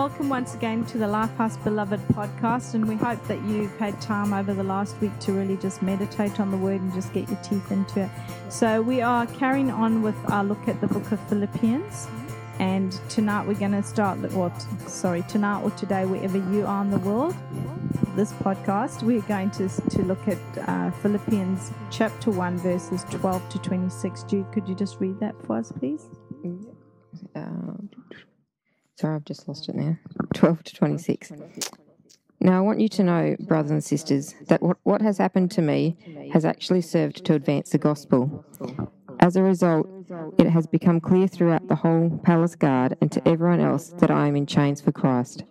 Welcome once again to the Lifehouse Beloved podcast, and we hope that you've had time over the last week to really just meditate on the word and just get your teeth into it. So, we are carrying on with our look at the book of Philippians, and tonight we're going to start, well, sorry, tonight or today, wherever you are in the world, this podcast, we're going to, to look at uh, Philippians chapter 1, verses 12 to 26. Jude, could you just read that for us, please? Uh, sorry, I've just lost it now. 12 to 26. Now, I want you to know, brothers and sisters, that what, what has happened to me has actually served to advance the gospel. As a result, it has become clear throughout the whole palace guard and to everyone else that I am in chains for Christ.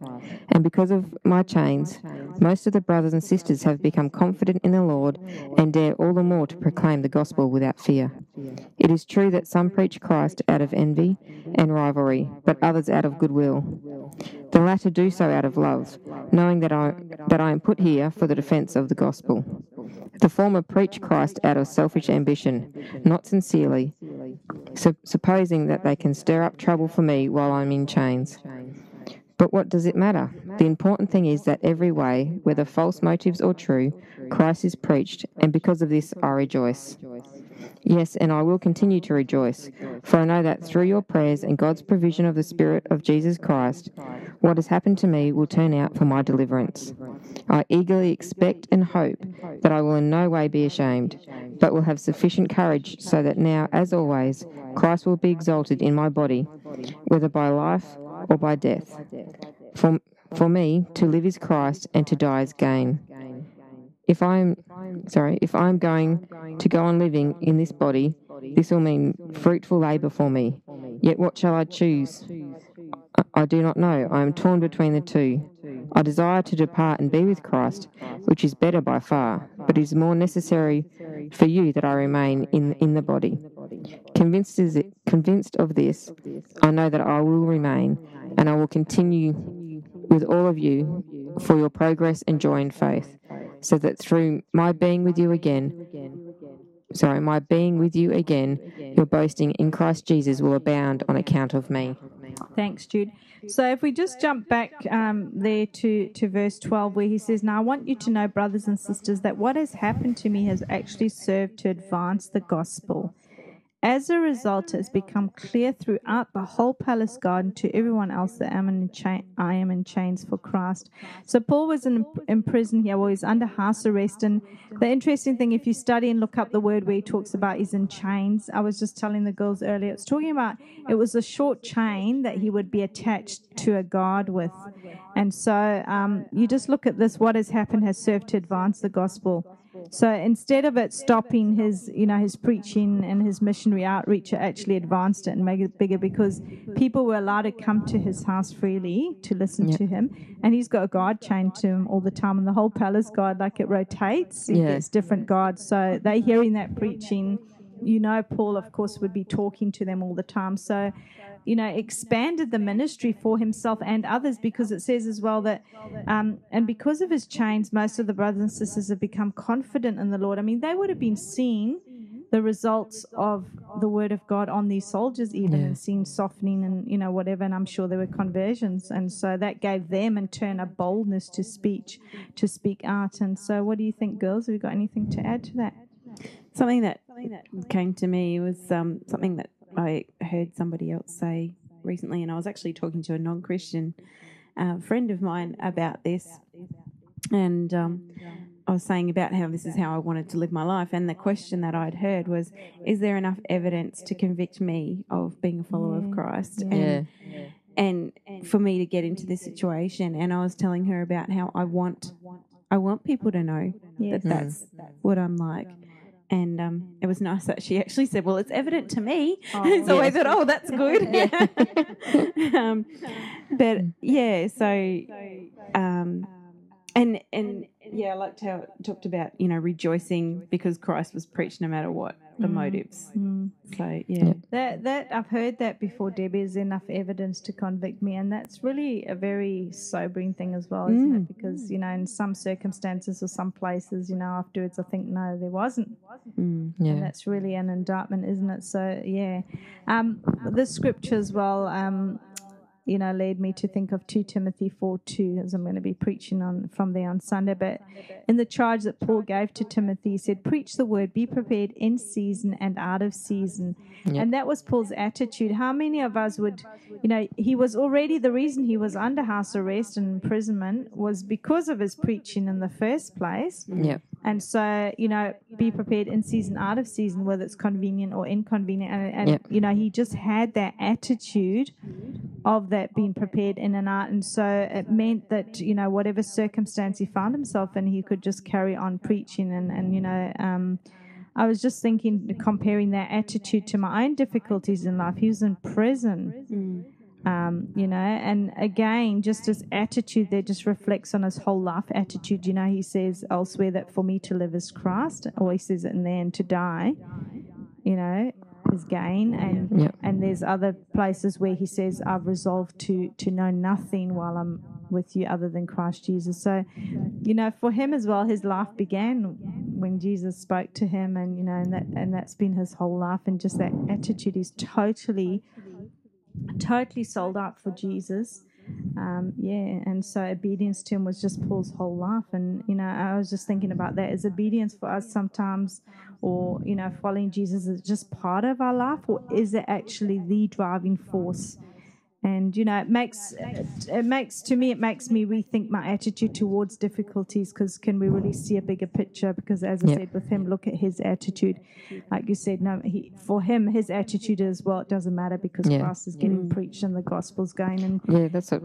And because of my chains, most of the brothers and sisters have become confident in the Lord and dare all the more to proclaim the gospel without fear. It is true that some preach Christ out of envy and rivalry, but others out of goodwill. The latter do so out of love, knowing that I, that I am put here for the defense of the gospel. The former preach Christ out of selfish ambition, not sincerely, su- supposing that they can stir up trouble for me while I'm in chains. But what does it matter? The important thing is that every way, whether false motives or true, Christ is preached, and because of this I rejoice. Yes, and I will continue to rejoice, for I know that through your prayers and God's provision of the Spirit of Jesus Christ, what has happened to me will turn out for my deliverance. I eagerly expect and hope that I will in no way be ashamed, but will have sufficient courage so that now, as always, Christ will be exalted in my body, whether by life or by death. For, for me, to live is Christ, and to die is gain. If I'm sorry, if I'm going to go on living in this body, this will mean fruitful labour for me. Yet what shall I choose? I do not know. I am torn between the two. I desire to depart and be with Christ, which is better by far, but it is more necessary for you that I remain in, in the body. Convinced, is it, convinced of this, I know that I will remain, and I will continue with all of you for your progress and joy in faith, so that through my being with you again, sorry, my being with you again, your boasting in Christ Jesus will abound on account of me. Thanks, Jude. So if we just jump back um, there to, to verse 12, where he says, Now I want you to know, brothers and sisters, that what has happened to me has actually served to advance the gospel. As a result, it has become clear throughout the whole palace garden to everyone else that I am in, cha- I am in chains for Christ. So Paul was in, in prison here, well, he's under house arrest. And the interesting thing, if you study and look up the word where he talks about he's in chains, I was just telling the girls earlier, it's talking about it was a short chain that he would be attached to a guard with. And so um, you just look at this, what has happened has served to advance the gospel. So instead of it stopping his, you know, his preaching and his missionary outreach, it actually advanced it and made it bigger because people were allowed to come to his house freely to listen Yep. to him, and he's got a guard chained to him all the time, and the whole palace guard, like it rotates, he Yeah. gets different guards. So they hearing that preaching. You know, Paul, of course, would be talking to them all the time. So, you know, expanded the ministry for himself and others because it says as well that, um, and because of his chains, most of the brothers and sisters have become confident in the Lord. I mean, they would have been seeing the results of the word of God on these soldiers, even Yeah. and seeing softening and, you know, whatever. And I'm sure there were conversions. And so that gave them, in turn, a boldness to speech, to speak out. And so, what do you think, girls? Have you got anything to add to that? Something that came to me was um, something that I heard somebody else say recently, and I was actually talking to a non Christian uh, friend of mine about this. And um, I was saying about how this is how I wanted to live my life. And the question that I'd heard was Is there enough evidence to convict me of being a follower of Christ? And, and for me to get into this situation. And I was telling her about how I want. I want people to know Yes. that that's what I'm like. And um, it was nice that she actually said, "Well, it's evident to me." Oh, so I yes. thought, "Oh, that's good." um, but yeah, so um, and and yeah, I liked how it talked about you know rejoicing because Christ was preached no matter what the motives. Mm. So yeah, That that I've heard that before, Debbie. Is enough evidence to convict me, and that's really a very sobering thing as well, isn't it? Because you know, in some circumstances or some places, you know, afterwards I think no, there wasn't, Mm. and that's really an indictment, isn't it? So yeah, um, this scripture as well. Um, you know, led me to think of 2 Timothy 4 2, as I'm going to be preaching on from there on Sunday. But in the charge that Paul gave to Timothy, he said, Preach the word, be prepared in season and out of season. And that was Paul's attitude. How many of us would, you know, he was already the reason he was under house arrest and imprisonment was because of his preaching in the first place. Yep. And so, you know, be prepared in season, out of season, whether it's convenient or inconvenient. And, and Yep. you know, he just had that attitude of that being prepared in and out. And so it meant that, you know, whatever circumstance he found himself in, he could just carry on preaching. And, and you know, um, I was just thinking, comparing that attitude to my own difficulties in life. He was in prison um, you know, and again, just his attitude there just reflects on his whole life attitude. You know, he says elsewhere that for me to live is Christ, or he says it in there, and to die, you know, is gain. And Yep. and there's other places where he says, I've resolved to to know nothing while I'm with you other than Christ Jesus. So, you know, for him as well, his life began when Jesus spoke to him, and you know, and that and that's been his whole life, and just that attitude is totally totally sold out for Jesus. Um, yeah, and so obedience to him was just Paul's whole life. And, you know, I was just thinking about that. Is obedience for us sometimes, or, you know, following Jesus is just part of our life, or is it actually the driving force? And, you know, it makes, it makes, to me, it makes me rethink my attitude towards difficulties because can we really see a bigger picture? Because as I Yeah. said with him, look at his attitude. Like you said, no, he, for him, his attitude is, well, it doesn't matter because Yeah. Christ is getting preached and the gospel's going. And Yeah, that's a.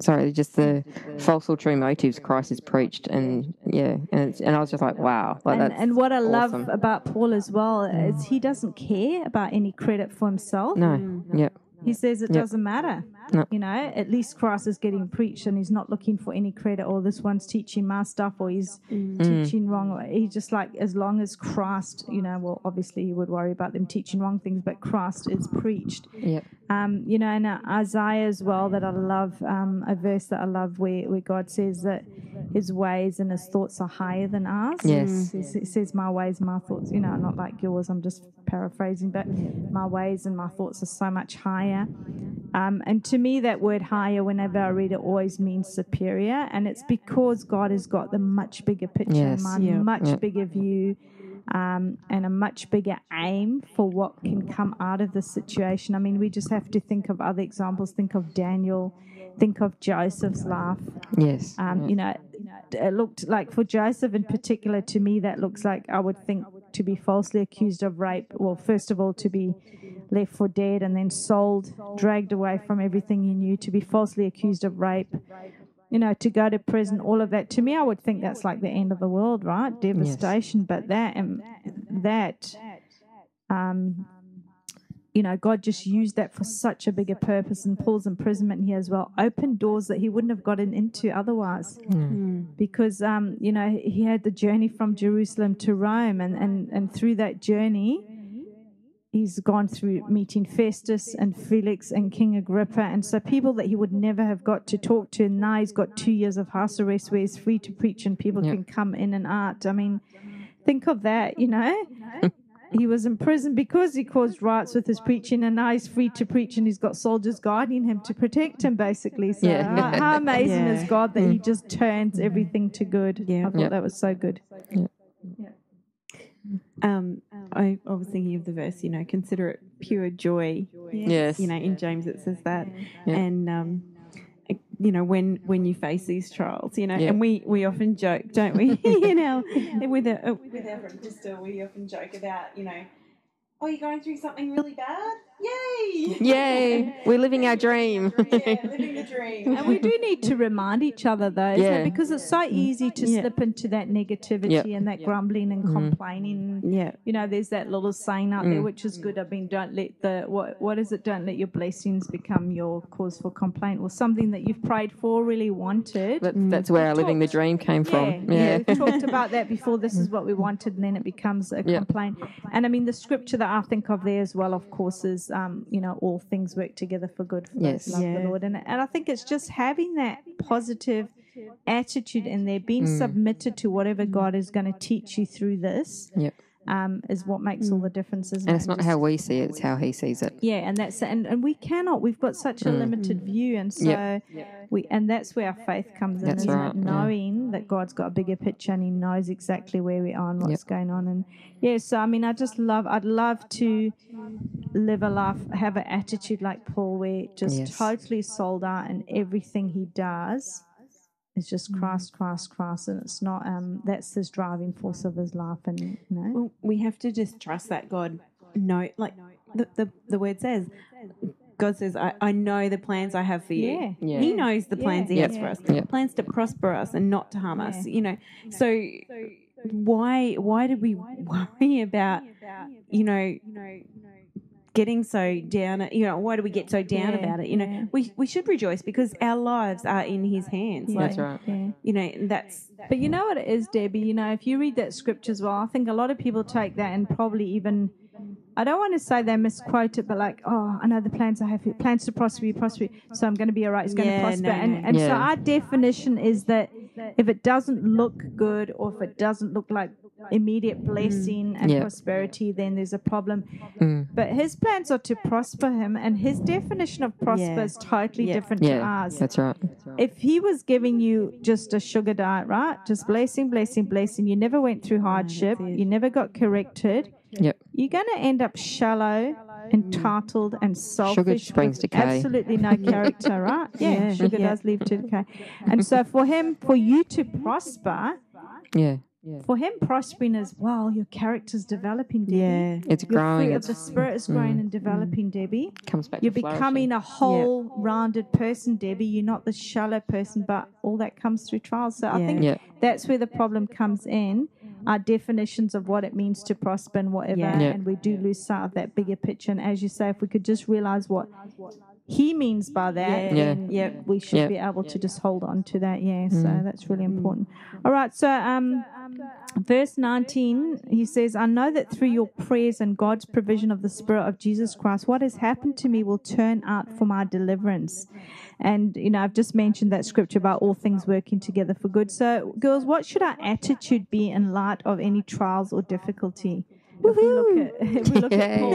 Sorry, just the false or true motives Christ is preached, and yeah, and it's, and I was just like, wow, like and, that's and what I love awesome. about Paul as well is he doesn't care about any credit for himself. no, yep, He says it Yep. doesn't matter. No. You know, at least Christ is getting preached and he's not looking for any credit or this one's teaching my stuff or he's Mm. teaching wrong. He's just like, as long as Christ, you know, well, obviously he would worry about them teaching wrong things, but Christ is preached. yep, Um, you know, and uh, Isaiah as well, that I love, um, a verse that I love where, where God says that his ways and his thoughts are higher than ours. Yes. It says- says, My ways, my thoughts, you know, not like yours, I'm just paraphrasing, but my ways and my thoughts are so much higher. Um, and to me, that word higher, whenever I read it, always means superior. And it's because God has got the much bigger picture Yes. in mind, Yeah. much Yeah. bigger view um, and a much bigger aim for what can come out of the situation. I mean, we just have to think of other examples. Think of Daniel. Think of Joseph's life. yes, Um, You know, it looked like for Joseph in particular, to me, that looks like I would think to be falsely accused of rape. Well, first of all, to be left for dead and then sold, dragged away from everything you knew, to be falsely accused of rape. You know, to go to prison, all of that. To me, I would think that's like the end of the world, right? Devastation. But that, um, that, um, you know, God just used that for such a bigger purpose. And Paul's imprisonment here as well opened doors that he wouldn't have gotten into otherwise. Because, um, you know, he had the journey from Jerusalem to Rome, and, and, and through that journey, he's gone through meeting Festus and Felix and King Agrippa. And so people that he would never have got to talk to. And now he's got two years of house arrest where he's free to preach and people Yeah. can come in and out. I mean, think of that, you know? He was in prison because he caused riots with his preaching, and now he's free to preach, and he's got soldiers guarding him to protect him, basically. So, Yeah. how, how amazing Yeah. is God that He just turns everything to good? Yeah. I thought Yeah. that was so good. Um, I, I was thinking of the verse, you know, consider it pure joy. yes, You know, in James it says that, Yeah. and um, you know, when when you face these trials, you know, Yeah. and we we often joke, don't we? you know, with a, with our Krista, we often joke about, you know, oh, you're going through something really bad, yay, yay, we're living our dream. yeah, living the dream. And we do need to remind each other, though, isn't Yeah. it? because it's so easy to mm-hmm. Yeah. slip into that negativity Yep. and that grumbling and mm-hmm. complaining. yeah, You know, there's that little saying out Mm. there which is good. I mean, don't let the what what is it? Don't let your blessings become your cause for complaint, or something that you've prayed for, really wanted. That, mm-hmm. that's where our living the dream came from. yeah. Yeah, We've talked about that before. This is what we wanted, and then it becomes a Yeah. complaint. And I mean, the scripture that I think of there as well, of course, is um, you know, all things work together for good for Yes. those love Yeah. the Lord. And and I think it's just having that positive attitude in there, being Mm. submitted to whatever God is going to teach you through this. Yep. Um, is what makes all the differences. And it's not Just- how we see it; it's how He sees it. yeah, and that's and, and we cannot. We've got such a Mm. limited view, and so Yep. we and that's where our faith comes in, That's isn't right, it? yeah. Knowing that God's got a bigger picture and He knows exactly where we are and what's going on, and yeah. So I mean, I just love. I'd love to live a life, have an attitude like Paul, where just Yes. totally sold out, in everything he does is just Christ, Christ, Christ, and it's not. Um, that's his driving force of his life, and you know. Well, we have to just trust that God No, like the, the, the word says, God says, I, I know the plans I have for you. Yeah. Yeah. He knows the plans He Yeah. has for us. Yeah. Plans to prosper us and not to harm us. You know, so why why did we worry about about you know, you know getting so down? You know, why do we get so down Yeah, about it? You know, yeah. we we should rejoice because our lives are in His hands. Yeah, Like That's right. Yeah. you know, that's But you know what it is, Debbie? You know, if you read that scripture as well, I think a lot of people take that and probably even, I don't want to say they misquote it, but like, oh, I know the plans I have, for plans to prosper you, prosper you, so I'm going to be all right, it's going Yeah, to prosper. no, and no. and so Yeah. our definition is that if it doesn't look good or if it doesn't look like immediate blessing mm. and Yeah. prosperity, then there's a problem. Mm. But his plans are to prosper him, and his definition of prosper Yeah. is totally Yeah. different to Yeah, ours that's right. if he was giving you just a sugar diet, right? Just blessing, blessing, blessing, you never went through mm, hardship, it. you never got corrected, Yep. you're going to end up shallow, entitled, mm. and selfish. springs with decay. Absolutely no character, right? Yeah, Yeah, sugar yeah. does lead to decay. And so for him, for you to prosper, Yeah. Yeah. for him prospering as well, your character's developing, Debbie. yeah. It's Your growing. fruit of the spirit is mm. growing and mm. developing, Debbie. comes back. You're to becoming a whole rounded person, Debbie. You're not the shallow person, but all that comes through trials. So I think Yeah. that's where the problem comes in. Our definitions of what it means to prosper and whatever, Yeah. Yeah. and we do lose sight of that bigger picture. And as you say, if we could just realize what he means by that, Yeah. Yeah. then Yep. we should Yeah. be able to just hold on to that. Yeah, so Mm. that's really important. All right, so um, verse 19, he says, I know that through your prayers and God's provision of the Spirit of Jesus Christ, what has happened to me will turn out for my deliverance. And, you know, I've just mentioned that scripture about all things working together for good. So, girls, what should our attitude be in light of any trials or difficulty? If we look at, if we look at Paul,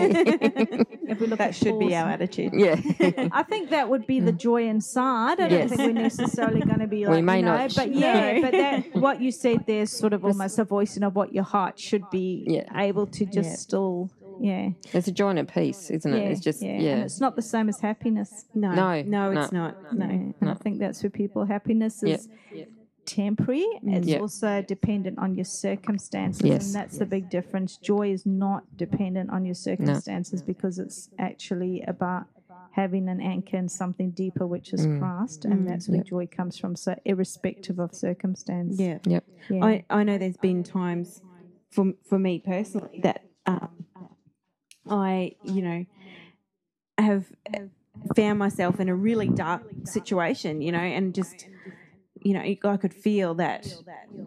if we look That at should be our attitude. Yeah. I think that would be the mm. joy inside. I don't Yes. think we're necessarily going to be like, We may you know, not. but yeah, but that what you said there's sort of almost a voicing of what your heart should be Yeah. able to just Yeah. still, yeah, It's a joy and a peace, isn't yeah, it? It's just yeah. yeah. And it's not the same as happiness. No, No, no, it's no. not. No. Yeah. And I think that's for people. Happiness Yeah. is temporary. It's Yeah. also dependent on your circumstances, Yes. and that's the big difference. Joy is not dependent on your circumstances because it's actually about having an anchor in something deeper, which is Mm. Christ, and that's where Yep. joy comes from. So, irrespective of circumstance, Yeah. Yep. yeah. I, I know there's been times for for me personally that um, I, you know, have found myself in a really dark situation, you know, and just, you know, I could feel that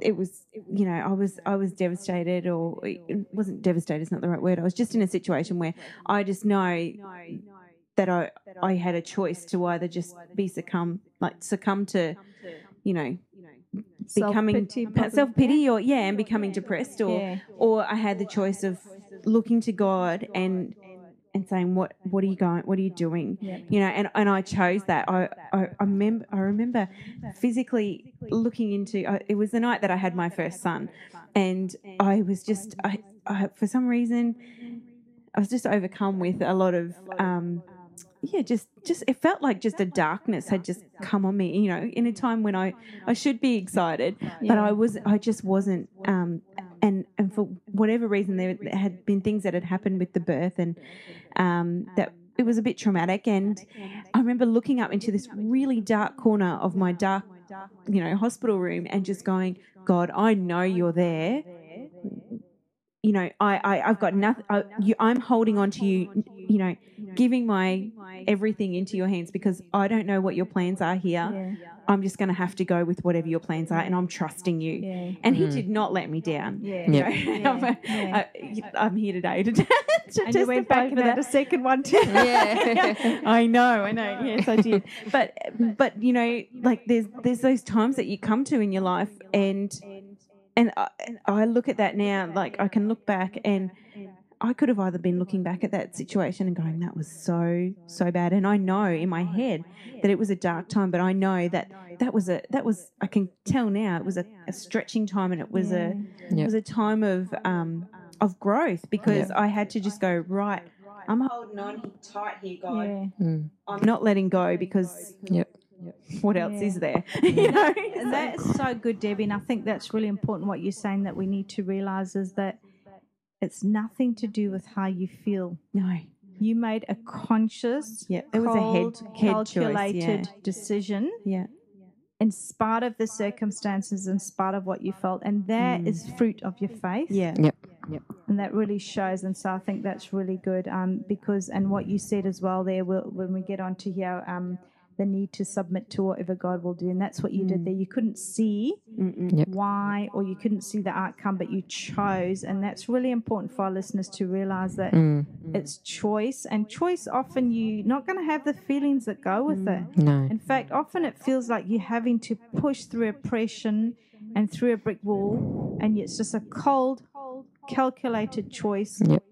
it was, you know, I was I was devastated, or it wasn't devastated. Is not the right word. I was just in a situation where I just know that I I had a choice to either just be succumb like succumb to, you know, becoming self pity or yeah, and becoming depressed or or I had the choice of looking to God and and saying what what are you going what are you doing? Yep. you know and, and I chose that. I, I I remember I remember physically looking into I, it was the night that I had my first son and I was just I, I for some reason I was just overcome with a lot of um yeah just just it felt like just a darkness had just come on me you know in a time when I I should be excited but I was I just wasn't um and and for whatever reason there had been things that had happened with the birth and um that it was a bit traumatic. And I remember looking up into this really dark corner of my dark you know hospital room and just going God I know you're there. You know I, I I've got nothing I, you, I'm holding on to you you know giving my everything into your hands because I don't know what your plans are here. I'm just going to have to go with whatever your plans are and I'm trusting you Yeah. and he mm-hmm. did not let me down Yeah. Yeah. you know, I'm, Yeah. I, am here today to, to And you went back and for had a second one too. Yeah. I know, I know. Yes, I did. But but you know, like there's there's those times that you come to in your life and and I, and I look at that now, like I can look back and I could have either been looking back at that situation and going, that was so, so bad. And I know in my head that it was a dark time, but I know that that was a, that was, I can tell now it was a, a stretching time and it was a, it was a time of, um, of growth because I had to just go, right, I'm holding on tight here, God. Yeah. Mm. I'm not letting go because Yep. what else Yeah. is there? you know? That's so good, Debbie. And I think that's really important what you're saying that we need to realize is that it's nothing to do with how you feel. no. You made a conscious, Yeah. It was a head, cold, head choice. calculated Yeah. decision yeah. in spite of the circumstances, in spite of what you felt. And that is fruit of your faith. Yeah. Yep. Yep. And that really shows. And so I think that's really good um, because, and what you said as well there, we'll, when we get onto here, um, the need to submit to whatever God will do. And that's what you did there. You couldn't see Yep. why or you couldn't see the outcome, but you chose. And that's really important for our listeners to realize that Mm. it's choice. And choice, often you're not going to have the feelings that go with it. No. In fact, often it feels like you're having to push through oppression and through a brick wall, and it's just a cold, calculated choice. Yep.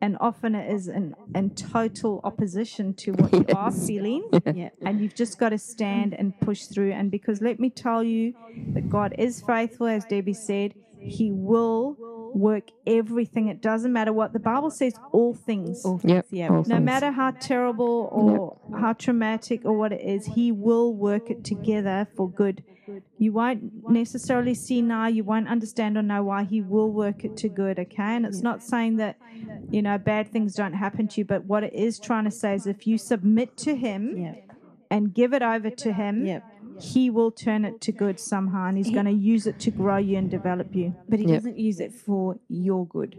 And often it is in, in total opposition to what you are feeling. Yeah. And you've just got to stand and push through. And because let me tell you that God is faithful, as Debbie said, He will work everything. It doesn't matter what the Bible says, all things. All Yep. Yeah. All No things. matter how terrible or how traumatic or what it is, He will work it together for good. You won't necessarily see now, you won't understand or know why He will work it to good, okay? And it's not saying that, you know, bad things don't happen to you, but what it is trying to say is if you submit to Him Yeah. and give it over to Him, Yeah. He will turn it to good somehow and He's going to use it to grow you and develop you. But he Yep. doesn't use it for your good.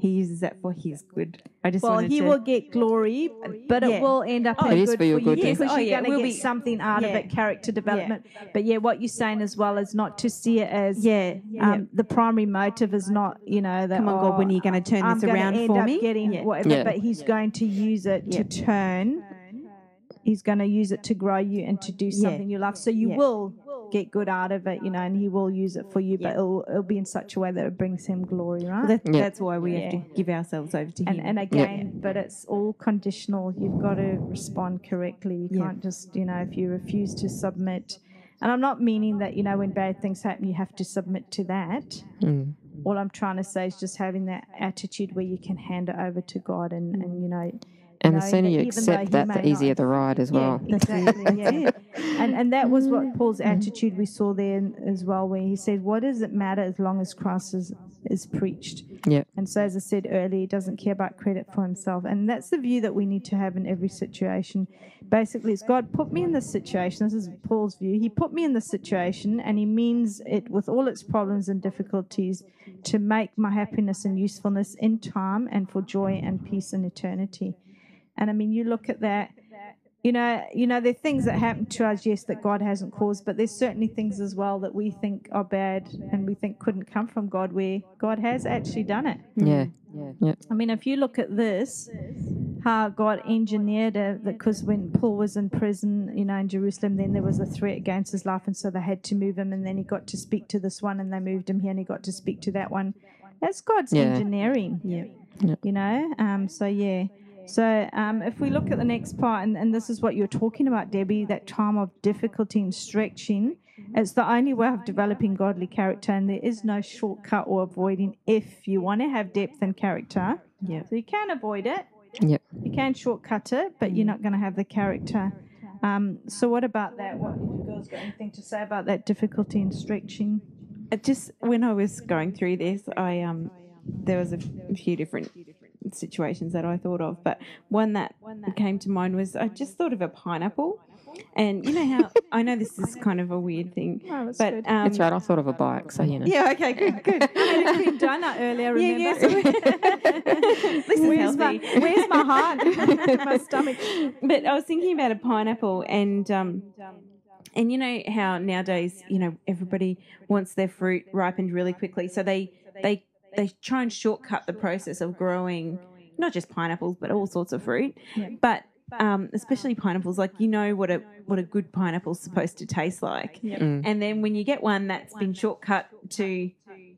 He uses that for his good. I just Well, he to. will get glory, but Yeah. it will end up Oh, in It is good for your good, you yeah. because Oh, you're yeah, going to we'll get be- something out of it, character development. But yeah, what you're saying as well is not to see it as Yeah. yeah. um, the primary motive is not you know that Come on, God, when are you going to turn I'm this gonna around end for up me? getting Yeah. whatever, Yeah. but he's going to use it Yeah. to turn. He's going to use it to grow you and to do Yeah. something you love. So you Yeah. will get good out of it, you know, and he will use it for you, but it'll, it'll be in such a way that it brings him glory, right? Well, that, Yeah. That's why we have to give ourselves over to and, him. and again, but it's all conditional. You've got to respond correctly. You Yeah. can't just, you know, if you refuse to submit. And I'm not meaning that, you know, when bad things happen, you have to submit to that. Mm. All I'm trying to say is just having that attitude where you can hand it over to God and, and you know, And the sooner you accept that, the easier not- the ride as well. yeah, exactly. Yeah. and and that was what Paul's mm-hmm. attitude we saw there as well, where he said, "What does it matter as long as Christ is is preached?" Yep. And so, as I said earlier, he doesn't care about credit for himself, and that's the view that we need to have in every situation. Basically, it's God put me in this situation. This is Paul's view. He put me in this situation, and he means it with all its problems and difficulties to make my happiness and usefulness in time and for joy and peace in eternity. And I mean, you look at that. You know, you know, there are things that happen to us, yes, that God hasn't caused, but there's certainly things as well that we think are bad and we think couldn't come from God, where God has actually done it. Yeah. Yeah. Yeah. I mean, if you look at this, how God engineered it, because when Paul was in prison, you know, in Jerusalem, then there was a threat against his life, and so they had to move him, and then he got to speak to this one, and they moved him here, and he got to speak to that one. That's God's Yeah. engineering, yeah. you know. Um, so yeah. So um, if we look at the next part, and, and this is what you're talking about, Debbie, that time of difficulty and stretching, it's the only way of developing godly character, and there is no shortcut or avoiding if you want to have depth and character. Yeah. So you can avoid it, Yep. you can shortcut it, but you're not going to have the character. Um, so what about that? What did you girls got anything to say about that difficulty and stretching? It just when I was going through this, I um, there was a few different situations that I thought of, but one that came to mind was I just thought of a pineapple, and you know how I know this is kind of a weird thing, Oh, but good. um, That's right. I thought of a bike, so you know. Yeah. Okay. Good. Good. I had a cream donut earlier. Yeah, Remember? yes. This is where's my healthy. Where's my heart? my stomach. but I was thinking about a pineapple and um and you know how nowadays you know everybody wants their fruit ripened really quickly so they they they try and shortcut the process of growing not just pineapples but all sorts of fruit Yeah. but um, especially pineapples like you know what a what a good pineapple's supposed to taste like Mm. and then when you get one that's been shortcut to you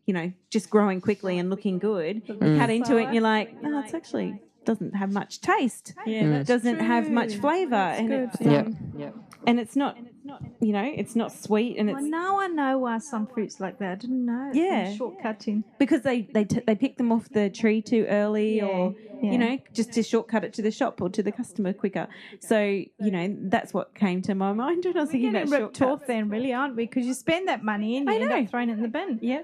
you know, just growing quickly and looking good. You cut into it and you're like, oh, it's actually doesn't have much taste. Yeah, Mm. doesn't have much flavour, and good. it's, Yeah. um, and it's not, you know, it's not sweet, and Well, it's now I know why some fruits like that. I didn't know. Yeah. shortcutting. because they they t- they pick them off the tree too early, Yeah, or yeah. you know, just to shortcut it to the shop or to the customer quicker. So you know, that's what came to my mind when I was We're thinking getting about ripped shortcuts. off then, really, aren't we? Because you spend that money and you I end know. up throwing it in the bin. Yeah,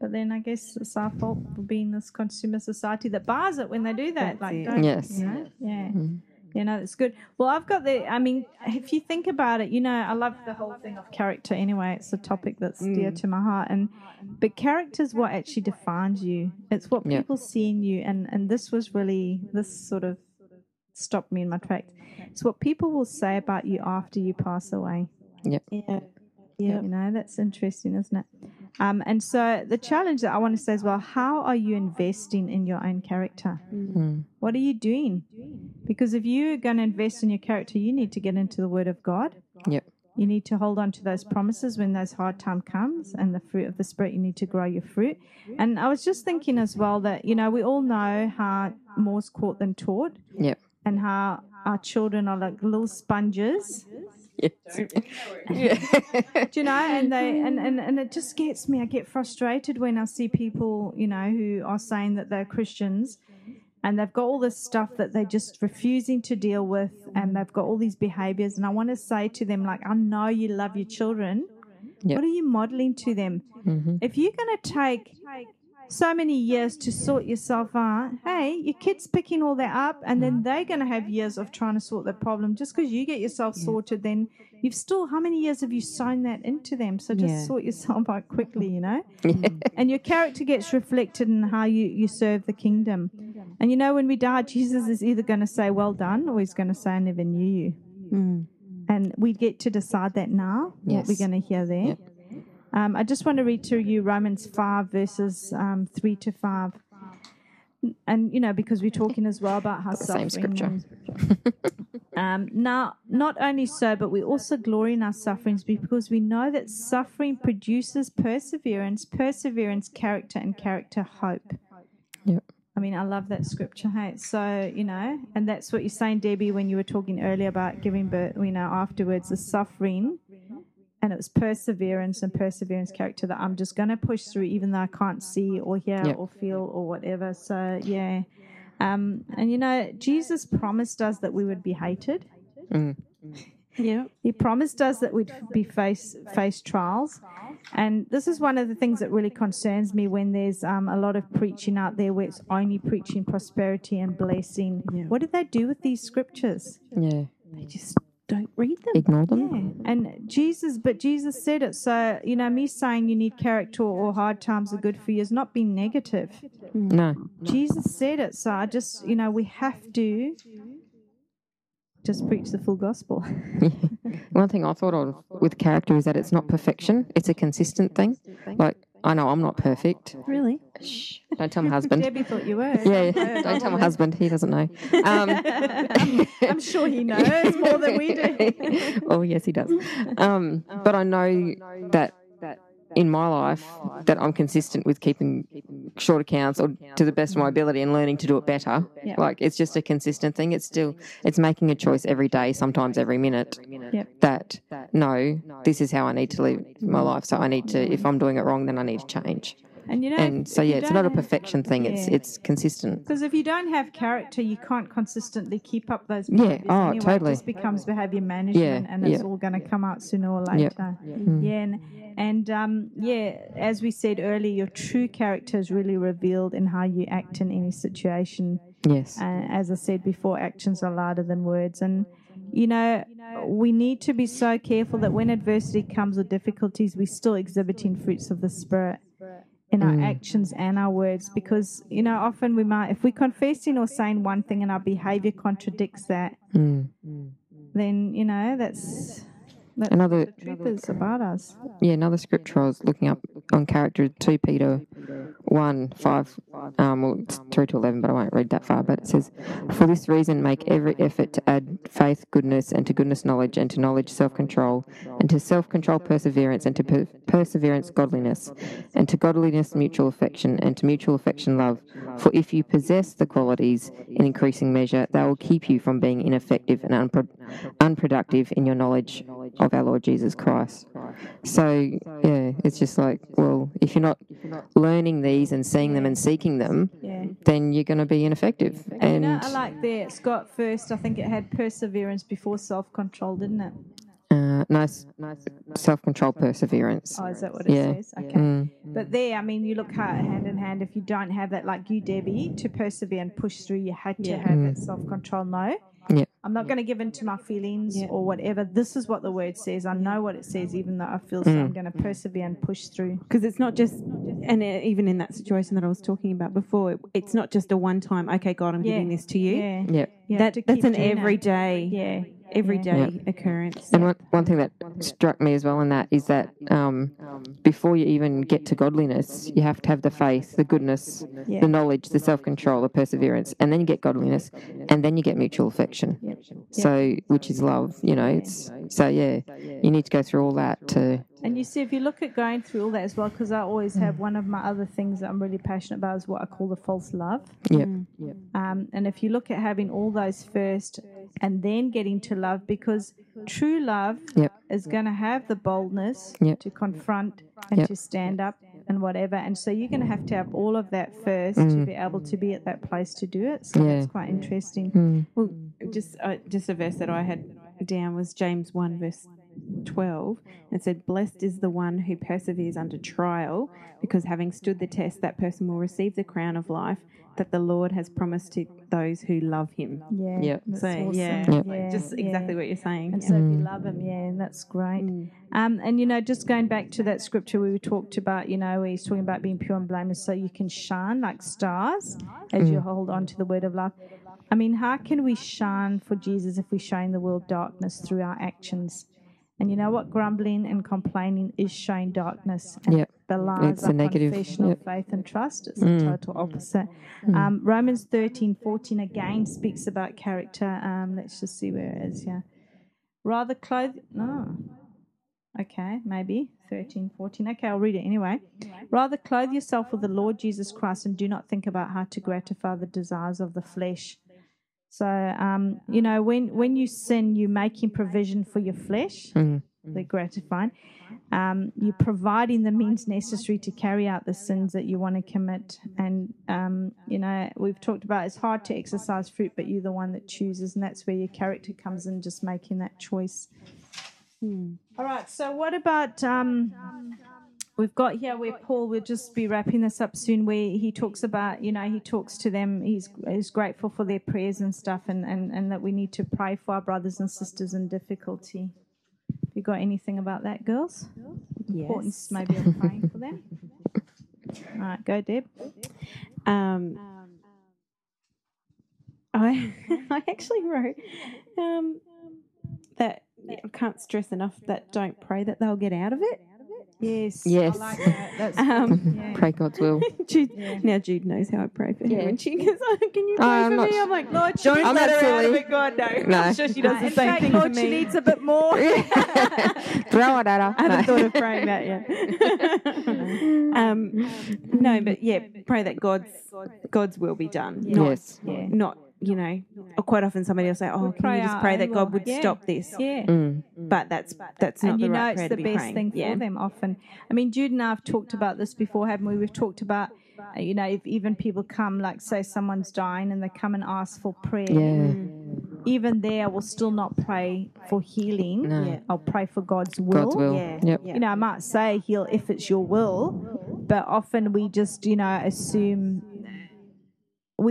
But then I guess it's our fault for being this consumer society that bars it when they do that. That's like, it. don't, Yes. you know? Yeah. Mm. You know, that's good. Well, I've got the, I mean, if you think about it, you know, I love the whole thing of character anyway. It's a topic that's dear Mm. to my heart. And, but character is what actually defines you. It's what Yeah. people see in you. And, and this was really, this sort of stopped me in my tracks. It's what people will say about you after you pass away. yeah, yeah. You know, that's interesting, isn't it? Um, and so the challenge that I want to say as well, how are you investing in your own character? Mm. What are you doing? Because if you're going to invest in your character, you need to get into the Word of God. Yep. You need to hold on to those promises when those hard time comes, and the fruit of the Spirit. You need to grow your fruit. And I was just thinking as well that you know we all know how more's caught than taught, Yep. and how our children are like little sponges. Yes. Do you know? And they and, and and it just gets me. I get frustrated when I see people, you know, who are saying that they're Christians, and they've got all this stuff that they're just refusing to deal with, and they've got all these behaviors. And I want to say to them, like, I know you love your children. Yep. What are you modeling to them? Mhm. If you're going to take so many years to sort yourself out, hey, your kid's picking all that up, and then they're going to have years of trying to sort that problem. Just because you get yourself sorted, then you've still, how many years have you sown that into them? So just Yeah. sort yourself out quickly, you know? and your character gets reflected in how you, you serve the kingdom. And you know, when we die, Jesus is either going to say, Well done, or he's going to say, I never knew you. Mm. And we get to decide that now, what we're going to hear there. Yep. Um, I just want to read to you Romans 5, verses um, 3 to 5. And, you know, because we're talking as well about how the same scripture. um, now, not only so, but we also glory in our sufferings because we know that suffering produces perseverance, perseverance, character, and character, hope. Yep. I mean, I love that scripture. Hey, so you know, and that's what you're saying, Debbie, when you were talking earlier about giving birth. You know, afterwards, the suffering, and it was perseverance and perseverance character that I'm just going to push through, even though I can't see or hear Yep. or feel or whatever. So yeah, um, and you know, Jesus promised us that we would be hated. Mm. Yeah. He promised us that we'd be face face trials, and this is one of the things that really concerns me when there's um, a lot of preaching out there where it's only preaching prosperity and blessing. Yeah. What did they do with these scriptures? Yeah. They just don't read them. Ignore them. Yeah, and Jesus, but Jesus said it. So you know, me saying you need character or hard times are good for you is not being negative. No. Jesus said it. So I just, you know, we have to just preach the full gospel. One thing I thought of with character is that it's not perfection; it's a consistent thing. Like I know I'm not perfect. Really? Shh, don't tell my husband. Debbie thought you were. Yeah, yeah, don't tell my husband. He doesn't know. Um, I'm, I'm sure he knows more than we do. oh yes, he does. Um, but I know that in my life that I'm consistent with keeping short accounts or to the best of my ability and learning to do it better. Yeah. Like it's just a consistent thing. It's still it's making a choice every day, sometimes every minute. Yep. That no, this is how I need to live my life. So I need to if I'm doing it wrong, then I need to change. And you know, And so yeah, it's not a perfection thing. It's Yeah. it's consistent. Because if you don't have character, you can't consistently keep up those Yeah, behaviors oh, anyway. totally. It just becomes behavior management, and it's yeah. all going to come out sooner or Yeah. later. Mm. Yeah, and, and um, yeah, as we said earlier, your true character is really revealed in how you act in any situation. Yes. Uh, as I said before, actions are louder than words. And, you know, we need to be so careful that when adversity comes or difficulties, we're still exhibiting fruits of the Spirit in our Mm. actions and our words. Because, you know, often we might, if we're confessing or saying one thing and our behavior contradicts that, Mm. then, you know, that's That Another, the truth is about us. yeah, another scripture I was looking up on character, 2 Peter 1, 5, um, well, it's 3 to 11, but I won't read that far. But it says, For this reason, make every effort to add faith, goodness, and to goodness, knowledge, and to knowledge, self control, and to self control, perseverance, and to per- perseverance, godliness, and to godliness, mutual affection, and to mutual affection, love. For if you possess the qualities in increasing measure, they will keep you from being ineffective and unpro- unproductive in your knowledge of our Lord Jesus Christ. So, yeah, it's just like, well, if you're not learning these and seeing them and seeking them, Yeah. then you're going to be ineffective. And, And you know, I like there. It's first. I think it had perseverance before self-control, didn't it? uh, nice, self-control, perseverance. Oh, is that what it Yeah. says? Okay. Mm, But there, I mean, you look hand in hand. If you don't have that, like you, Debbie, to persevere and push through, you had to Yeah. have Mm. that self-control. No, Yeah. I'm not going to give in to my feelings Yeah. or whatever. This is what the word says. I know what it says, even though I feel so. Mm. I'm going to persevere and push through. because it's not just and uh, even in that situation that I was talking about before, it, it's not just a one time. Okay, God, I'm Yeah. giving this to you. Yeah, yeah. That that's an everyday, Yeah, everyday Yeah. occurrence. And one, one thing that struck me as well in that is that um, before you even get to godliness, you have to have the faith, the goodness, Yeah. the knowledge, the self control, the perseverance, and then you get godliness, and then you get mutual affection. Yep. So, which is love, you know. It's so yeah, you need to go through all that to And you see, if you look at going through all that as well, because I always have one of my other things that I'm really passionate about is what I call the false love. Yep. Um, and if you look at having all those first and then getting to love, because true love Yep. is going to have the boldness Yep. to confront and Yep. to stand up and whatever. And so you're going to have to have all of that first to be able to be at that place to do it. So Mm. Yeah. that's quite interesting. Mm. Well, just uh, just a verse that I had down was James one verse twelve. and said, "Blessed is the one who perseveres under trial, because having stood the test, that person will receive the crown of life that the Lord has promised to those who love Him." Yeah. Yep. That's So awesome. yeah, Yep. like, just yeah. exactly what you're saying. And Yeah. so if you love him, yeah, and that's great. Mm. Um, and you know, just going back to that scripture we talked about, you know, where he's talking about being pure and blameless, so you can shine like stars as you hold on to the word of love. I mean, how can we shine for Jesus if we shine showing the world darkness through our actions? And you know what? Grumbling and complaining is showing darkness. And Yep. The lies It's are a negative, confession yep. of faith and trust. It's Mm. the total opposite. Um, Romans thirteen fourteen again speaks about character. Um, let's just see where it is Yeah. Rather clothe. No. Okay, maybe 13, 14. Okay, I'll read it anyway. Rather clothe yourself with the Lord Jesus Christ and do not think about how to gratify the desires of the flesh. So, um, you know, when, when you sin, you're making provision for your flesh, Mm. the gratifying. Um, you're providing the means necessary to carry out the sins that you want to commit. And, um, you know, we've talked about it's hard to exercise fruit, but you're the one that chooses. And that's where your character comes in, just making that choice. All right. So, what about um, we've got here where Paul will just be wrapping this up soon, where he talks about, you know, he talks to them. He's he's grateful for their prayers and stuff, and and and that we need to pray for our brothers and sisters in difficulty. You got anything about that, girls? Importance maybe of praying for them. All right, go, Deb. Um, I I actually wrote um, that I can't stress enough that don't pray that they'll get out of it. Yes. Yes. I like that. That's Um, yeah. Pray God's will. Jude, Now Jude knows how I pray for her, Yeah. and she goes, oh, "Can you pray I'm for not me?" I'm like, "Lord, don't I'm let not her out of it, God, no." No. I'm sure she does Uh, the in same fact, thing Lord, she needs a bit more. Throw it at her. I haven't No. thought of praying that yet. um, no, but yeah, pray that God's God's will be done. Not, Yes. Yeah. not you know. Or quite often somebody will say, "Oh, can you just pray that God would Yeah. stop this?" Yeah. Mm. But that's that's not and the you know right it's the be best praying. thing for yeah. them often. I mean, Jude and I have talked about this before, haven't we? We've talked about, you know, if even people come, like say someone's dying and they come and ask for prayer, Yeah. even there, I will still not pray for healing. No. Yeah. I'll pray for God's will. God's will. Yeah. Yep. Yeah. You know, I might say heal if it's your will, but often we just, you know, assume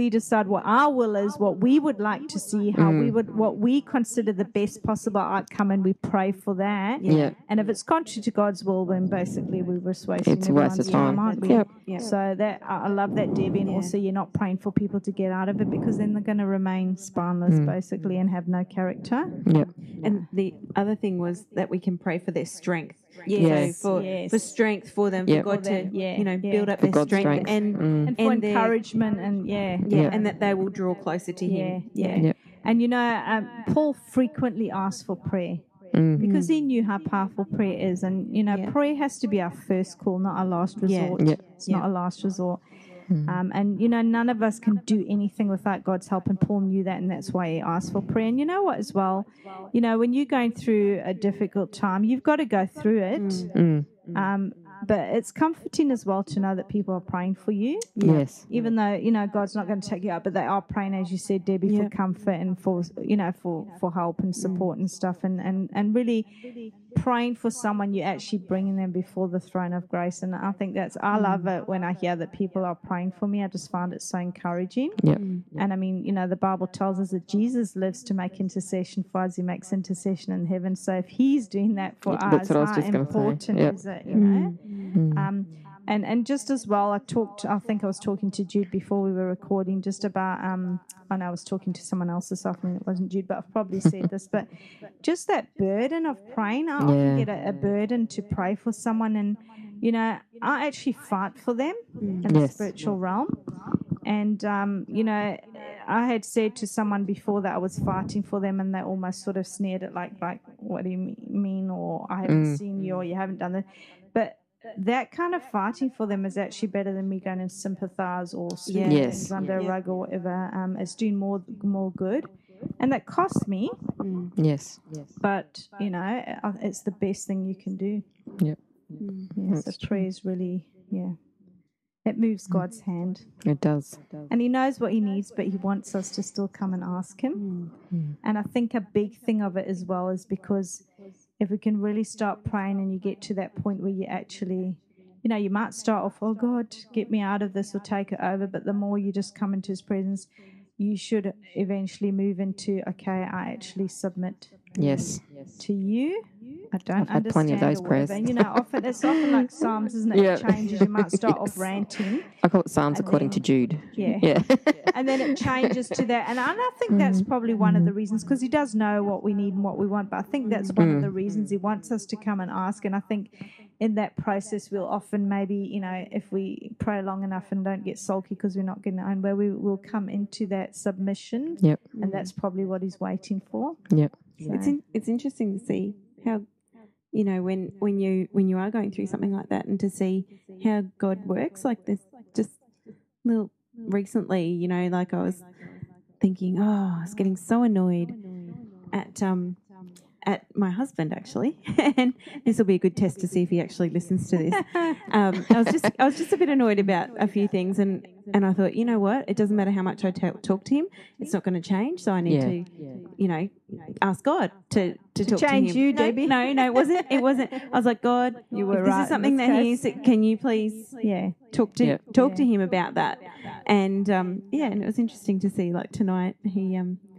we decide what our will is, what we would like to see, how we would, what we consider the best possible outcome, and we pray for that. Yeah. And if it's contrary to God's will, then basically we're just wasting It's a waste everyone's of time. aren't we? Yep. Yeah. So that I I love that, Debbie, and Yeah. also you're not praying for people to get out of it because then they're going to remain spineless, Mm. basically, and have no character. Yep. And the other thing was that we can pray for their strength. Yes. So for, Yes. for strength for them, Yep. for God For to, yeah, you know, yeah. build up For their God's strength, strength. and Mm. And for And their- encouragement, and yeah, yeah, Yeah. and that they will draw closer to yeah, Him. yeah. Yep. And you know, um, Paul frequently asked for prayer Mm. because he knew how powerful prayer is, and you know, Yeah. prayer has to be our first call, not our last resort. Yeah. It's not Yeah. a last resort. Mm. Um, and you know, none of us can do anything without God's help, and Paul knew that, and that's why he asked for prayer. And you know what, as well, you know, when you're going through a difficult time, you've got to go through it. Mm. Um, but it's comforting as well to know that people are praying for you, Yes. even though you know God's not going to take you out, but they are praying, as you said, Debbie, Yeah. for comfort and for you know for for help and support and stuff, and and and really praying for someone, you're actually bringing them before the throne of grace. And I think that's I love it when I hear that people are praying for me. I just find it so encouraging. Yep. And I mean, you know, the Bible tells us that Jesus lives to make intercession for us. He makes intercession in heaven. So if He's doing that for Yeah, us, that's what I was how just gonna say. important Yep. is it? You know. Mm. Um, and and just as well, I talked. I think I was talking to Jude before we were recording, just about. Um, I know I was talking to someone else this afternoon. It wasn't Jude, but I've probably said this. But just that burden of praying, I often get a, a burden to pray for someone, and you know, I actually fight for them in the spiritual realm. And um, you know, I had said to someone before that I was fighting for them, and they almost sort of sneered at like, like, what do you mean? Or I haven't Mm. seen you, or you haven't done that. But that kind of fighting for them is actually better than me going and sympathize or sweep Yeah. Yes. things under a rug or whatever. Um, it's doing more more good, and that costs me. Mm. Yes. But you know, it's the best thing you can do. Yep. Mm. Yeah, so That's true. prayer is really, yeah, it moves Mm. God's hand, It does. and He knows what He needs, but He wants us to still come and ask Him. Mm. And I think a big thing of it as well is because if we can really start praying and you get to that point where you actually, you know, you might start off, oh God, get me out of this or take it over. But the more you just come into His presence, you should eventually move into, okay, I actually submit Yes. to you. I don't I've had plenty of those prayers. And, you know, often it's often like Psalms, isn't it? Yeah. It changes. You might start off ranting. I call it Psalms according then- to Jude. Yeah. Yeah. and then it changes to that. And I, and I think that's mm. probably one of the reasons because he does know what we need and what we want. But I think that's mm. one of the mm. reasons he wants us to come and ask. And I think in that process, we'll often maybe, you know, if we pray long enough and don't get sulky because we're not getting our own way, we will come into that submission. Yep. And that's probably what he's waiting for. Yep. It's in, it's interesting to see how you know when when you when you are going through something like that and to see how God works like this just little recently you know like I was thinking oh I was getting so annoyed at um at my husband actually and this will be a good test to see if he actually listens to this um, I was just I was just a bit annoyed about a few things and and I thought you know what it doesn't matter how much I ta- talk to him it's not going to change so I need Yeah. to you know ask God to to, talk change to him. you, no, Debbie. No, no, it wasn't. It wasn't. I was like, God, You were this right in is something that case. he's. Can you please Yeah. talk to Yeah. talk to him about that? And um, yeah, and it was interesting to see. Like tonight, he um he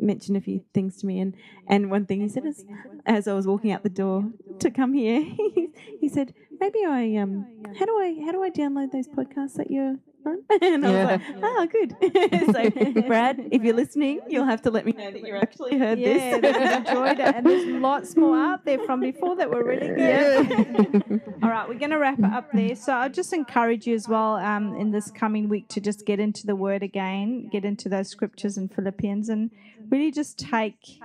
mentioned a few things to me, and and one thing he said is, as I was walking out the door to come here, he, he said, maybe I um how do I how do I download those podcasts that you're on? And I Yeah. was like, oh, good. so, Brad, if you're listening, you'll have to let me know that you actually heard Yeah, this. they enjoyed it. And there's lots more out there from before that were really good. All right, we're going to wrap it up there. So I'll just encourage you as well um, in this coming week to just get into the Word again, get into those scriptures in Philippians, and really just take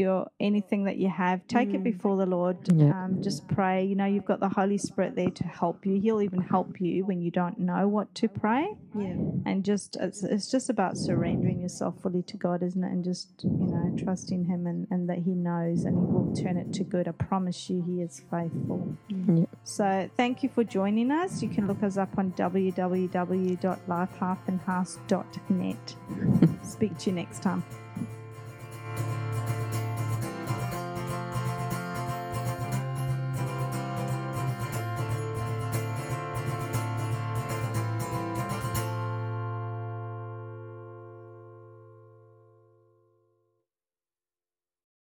your anything that you have, take it before the Lord. Yeah. Um, just pray. You know, you've got the Holy Spirit there to help you. He'll even help you when you don't know what to pray yeah. and just it's, it's just about surrendering yourself fully to God, isn't it? And just you know trusting Him and, and that He knows and He will turn it to good. I promise you, He is faithful. Yep. So thank you for joining us. You can look us up on www.lifehalfandhouse.net. Speak to you next time.